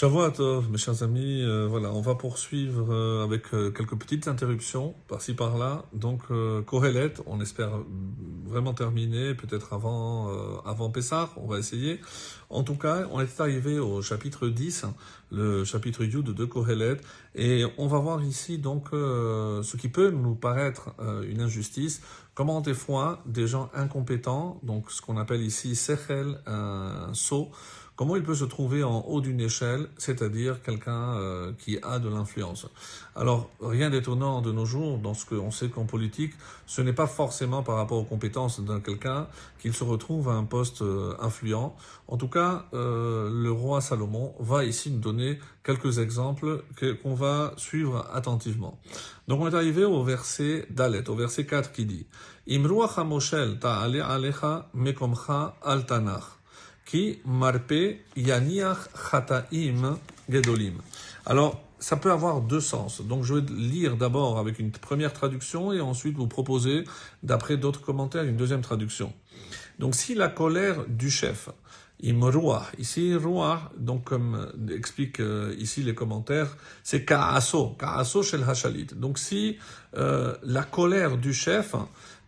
Shavuot, mes chers amis, euh, voilà, on va poursuivre euh, avec euh, quelques petites interruptions par-ci par-là. Donc, Kohelet, on espère vraiment terminer, peut-être avant avant Pessah, on va essayer. En tout cas, on est arrivé au chapitre 10, le chapitre Yud de Kohelet, et on va voir ici donc ce qui peut nous paraître une injustice, comment des fois des gens incompétents, donc ce qu'on appelle ici Sechel, un sot, Comment il peut se trouver en haut d'une échelle, c'est-à-dire quelqu'un euh, qui a de l'influence? Alors, rien d'étonnant de nos jours, dans ce qu'on sait qu'en politique, ce n'est pas forcément par rapport aux compétences d'un quelqu'un qu'il se retrouve à un poste euh, influent. En tout cas, euh, le roi Salomon va ici nous donner quelques exemples qu'on va suivre attentivement. Donc, on est arrivé au verset Dalet, au verset 4 qui dit « Imruach alecha mekomcha al tanach » qui marpe yaniach chataim gedolim. Alors, ça peut avoir deux sens. Donc, je vais lire d'abord avec une première traduction et ensuite vous proposer, d'après d'autres commentaires, une deuxième traduction. Donc, si la colère du chef, imruah, ici ruah, donc comme expliquent euh, ici les commentaires, c'est ka'aso, ka'aso shel hashalit. Donc, si euh, la colère du chef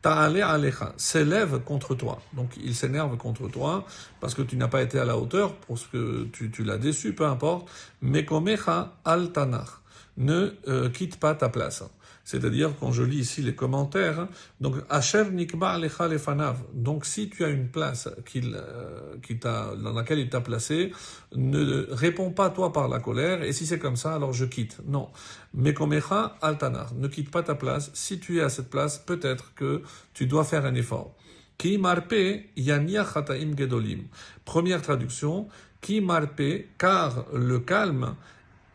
Ta'ale alecha, s'élève contre toi. Donc il s'énerve contre toi parce que tu n'as pas été à la hauteur, parce que tu, l'as déçu, peu importe. Mekomecha al tanach, ne euh, quitte pas ta place. C'est-à-dire, quand je lis ici les commentaires, donc Asher nikba alecha lefanav. Donc, si tu as une place qu'il, euh, qui t'a, dans laquelle il t'a placé, ne réponds pas toi par la colère. Et si c'est comme ça, alors je quitte. Non. Mekomecha altanar. Ne quitte pas ta place. Si tu es à cette place, peut-être que tu dois faire un effort. Ki marpe yania chataim gedolim. Première traduction. Ki marpe, car le calme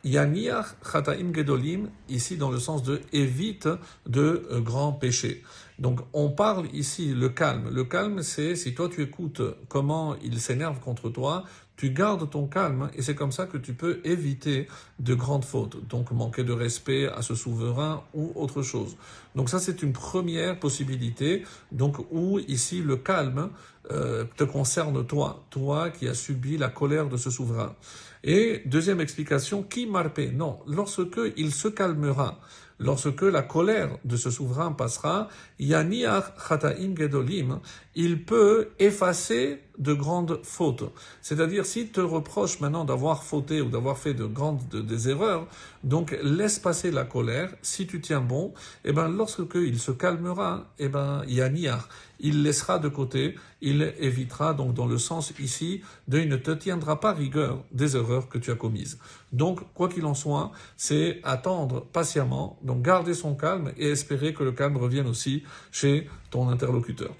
Yaniach chataim gedolim, ici dans le sens de évite de euh, grands péchés. Donc on parle ici le calme. Le calme, c'est si toi tu écoutes comment il s'énerve contre toi, tu gardes ton calme et c'est comme ça que tu peux éviter de grandes fautes. Donc manquer de respect à ce souverain ou autre chose. Donc ça c'est une première possibilité. Donc où ici le calme euh, te concerne toi, toi qui as subi la colère de ce souverain. Et deuxième explication, qui marpe? Non, lorsque il se calmera, lorsque la colère de ce souverain passera, Yaniach Chataim Gedolim, il peut effacer de grandes fautes. C'est-à-dire, s'il te reproche maintenant d'avoir fauté ou d'avoir fait de grandes des erreurs, donc laisse passer la colère. Si tu tiens bon, eh ben lorsque il se calmera, eh ben Yaniach, il laissera de côté, il évitera donc dans le sens ici de il ne te tiendra pas rigueur des erreurs que tu as commises. Donc quoi qu'il en soit, c'est attendre patiemment, donc garder son calme et espérer que le calme revienne aussi chez ton interlocuteur.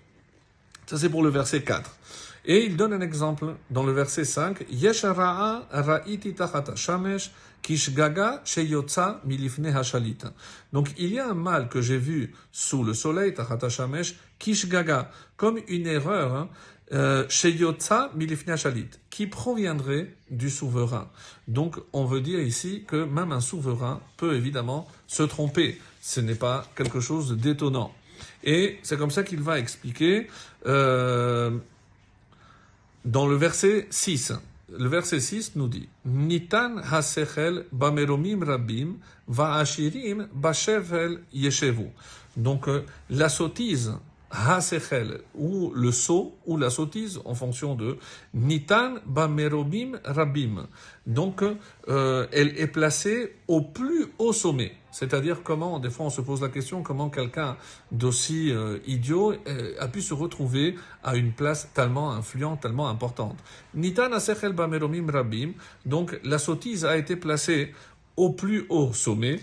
Ça c'est pour le verset 4. Et il donne un exemple dans le verset 5. Yeshara'a ra'iti shamesh sheyotza. Donc il y a un mal que j'ai vu sous le soleil, tachata shamesh, kishgaga, comme une erreur, hein, euh, sheyotza milifne qui proviendrait du souverain. Donc on veut dire ici que même un souverain peut évidemment se tromper. Ce n'est pas quelque chose d'étonnant. Et c'est comme ça qu'il va expliquer euh, dans le verset 6. Le verset 6 nous dit Nitan hasechel bameromim rabim va'ashirim bashevel yeshevu. Donc euh, la sottise Hasechel, ou le saut, ou la sottise, en fonction de Nitan Bamerobim Rabim. Donc, euh, elle est placée au plus haut sommet. C'est-à-dire comment, des fois on se pose la question, comment quelqu'un d'aussi euh, idiot euh, a pu se retrouver à une place tellement influente, tellement importante. Nitan Hasechel Bamerobim Rabim, donc la sottise a été placée au plus haut sommet.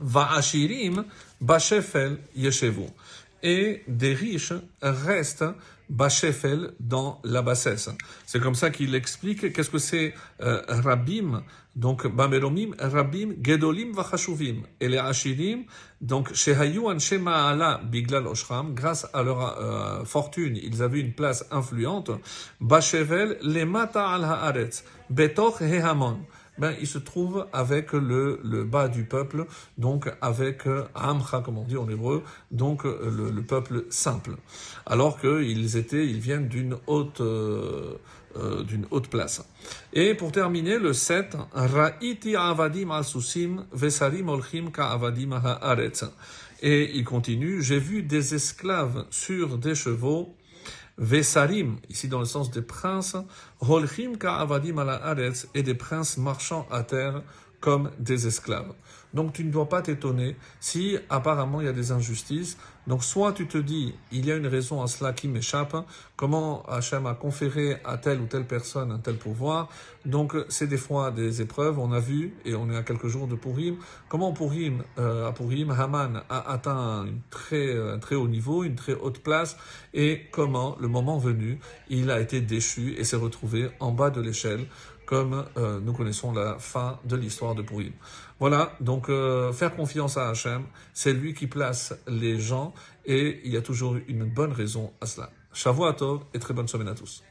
Va'ashirim Bashefel Yeshevu et des riches restent Bachefel dans la bassesse. C'est comme ça qu'il explique qu'est-ce que c'est euh, donc Bameromim, Rabim, Gedolim Vachashuvim. Et les Ashirim, donc Shehayu Anshe Ma'ala Biglal Oshram, grâce à leur euh, fortune, ils avaient une place influente. Bachevel, les Mata al Haaretz, Betoch Hehamon ben, il se trouve avec le, bas du peuple, donc avec euh, Amcha, comme on dit en hébreu, donc euh, le, le peuple simple. Alors qu'ils étaient, ils viennent d'une haute, euh, d'une haute place. Et pour terminer, le 7, Ra'iti avadim asusim vesarim olchim ka avadim haaretz. Et il continue, j'ai vu des esclaves sur des chevaux, vesarim, ici dans le sens des princes, holchim ka avadim et des princes marchant à terre comme des esclaves. Donc tu ne dois pas t'étonner si apparemment il y a des injustices. Donc soit tu te dis, il y a une raison à cela qui m'échappe, comment Hachem a conféré à telle ou telle personne un tel pouvoir. Donc c'est des fois des épreuves, on a vu, et on est à quelques jours de Purim, comment Purim, euh, à Purim, Haman a atteint un très, un très haut niveau, une très haute place, et comment, le moment venu, il a été déchu et s'est retrouvé en bas de l'échelle comme euh, nous connaissons la fin de l'histoire de Purim. Voilà, donc euh, faire confiance à Hachem, c'est lui qui place les gens et il y a toujours une bonne raison à cela. Shavuot et très bonne semaine à tous.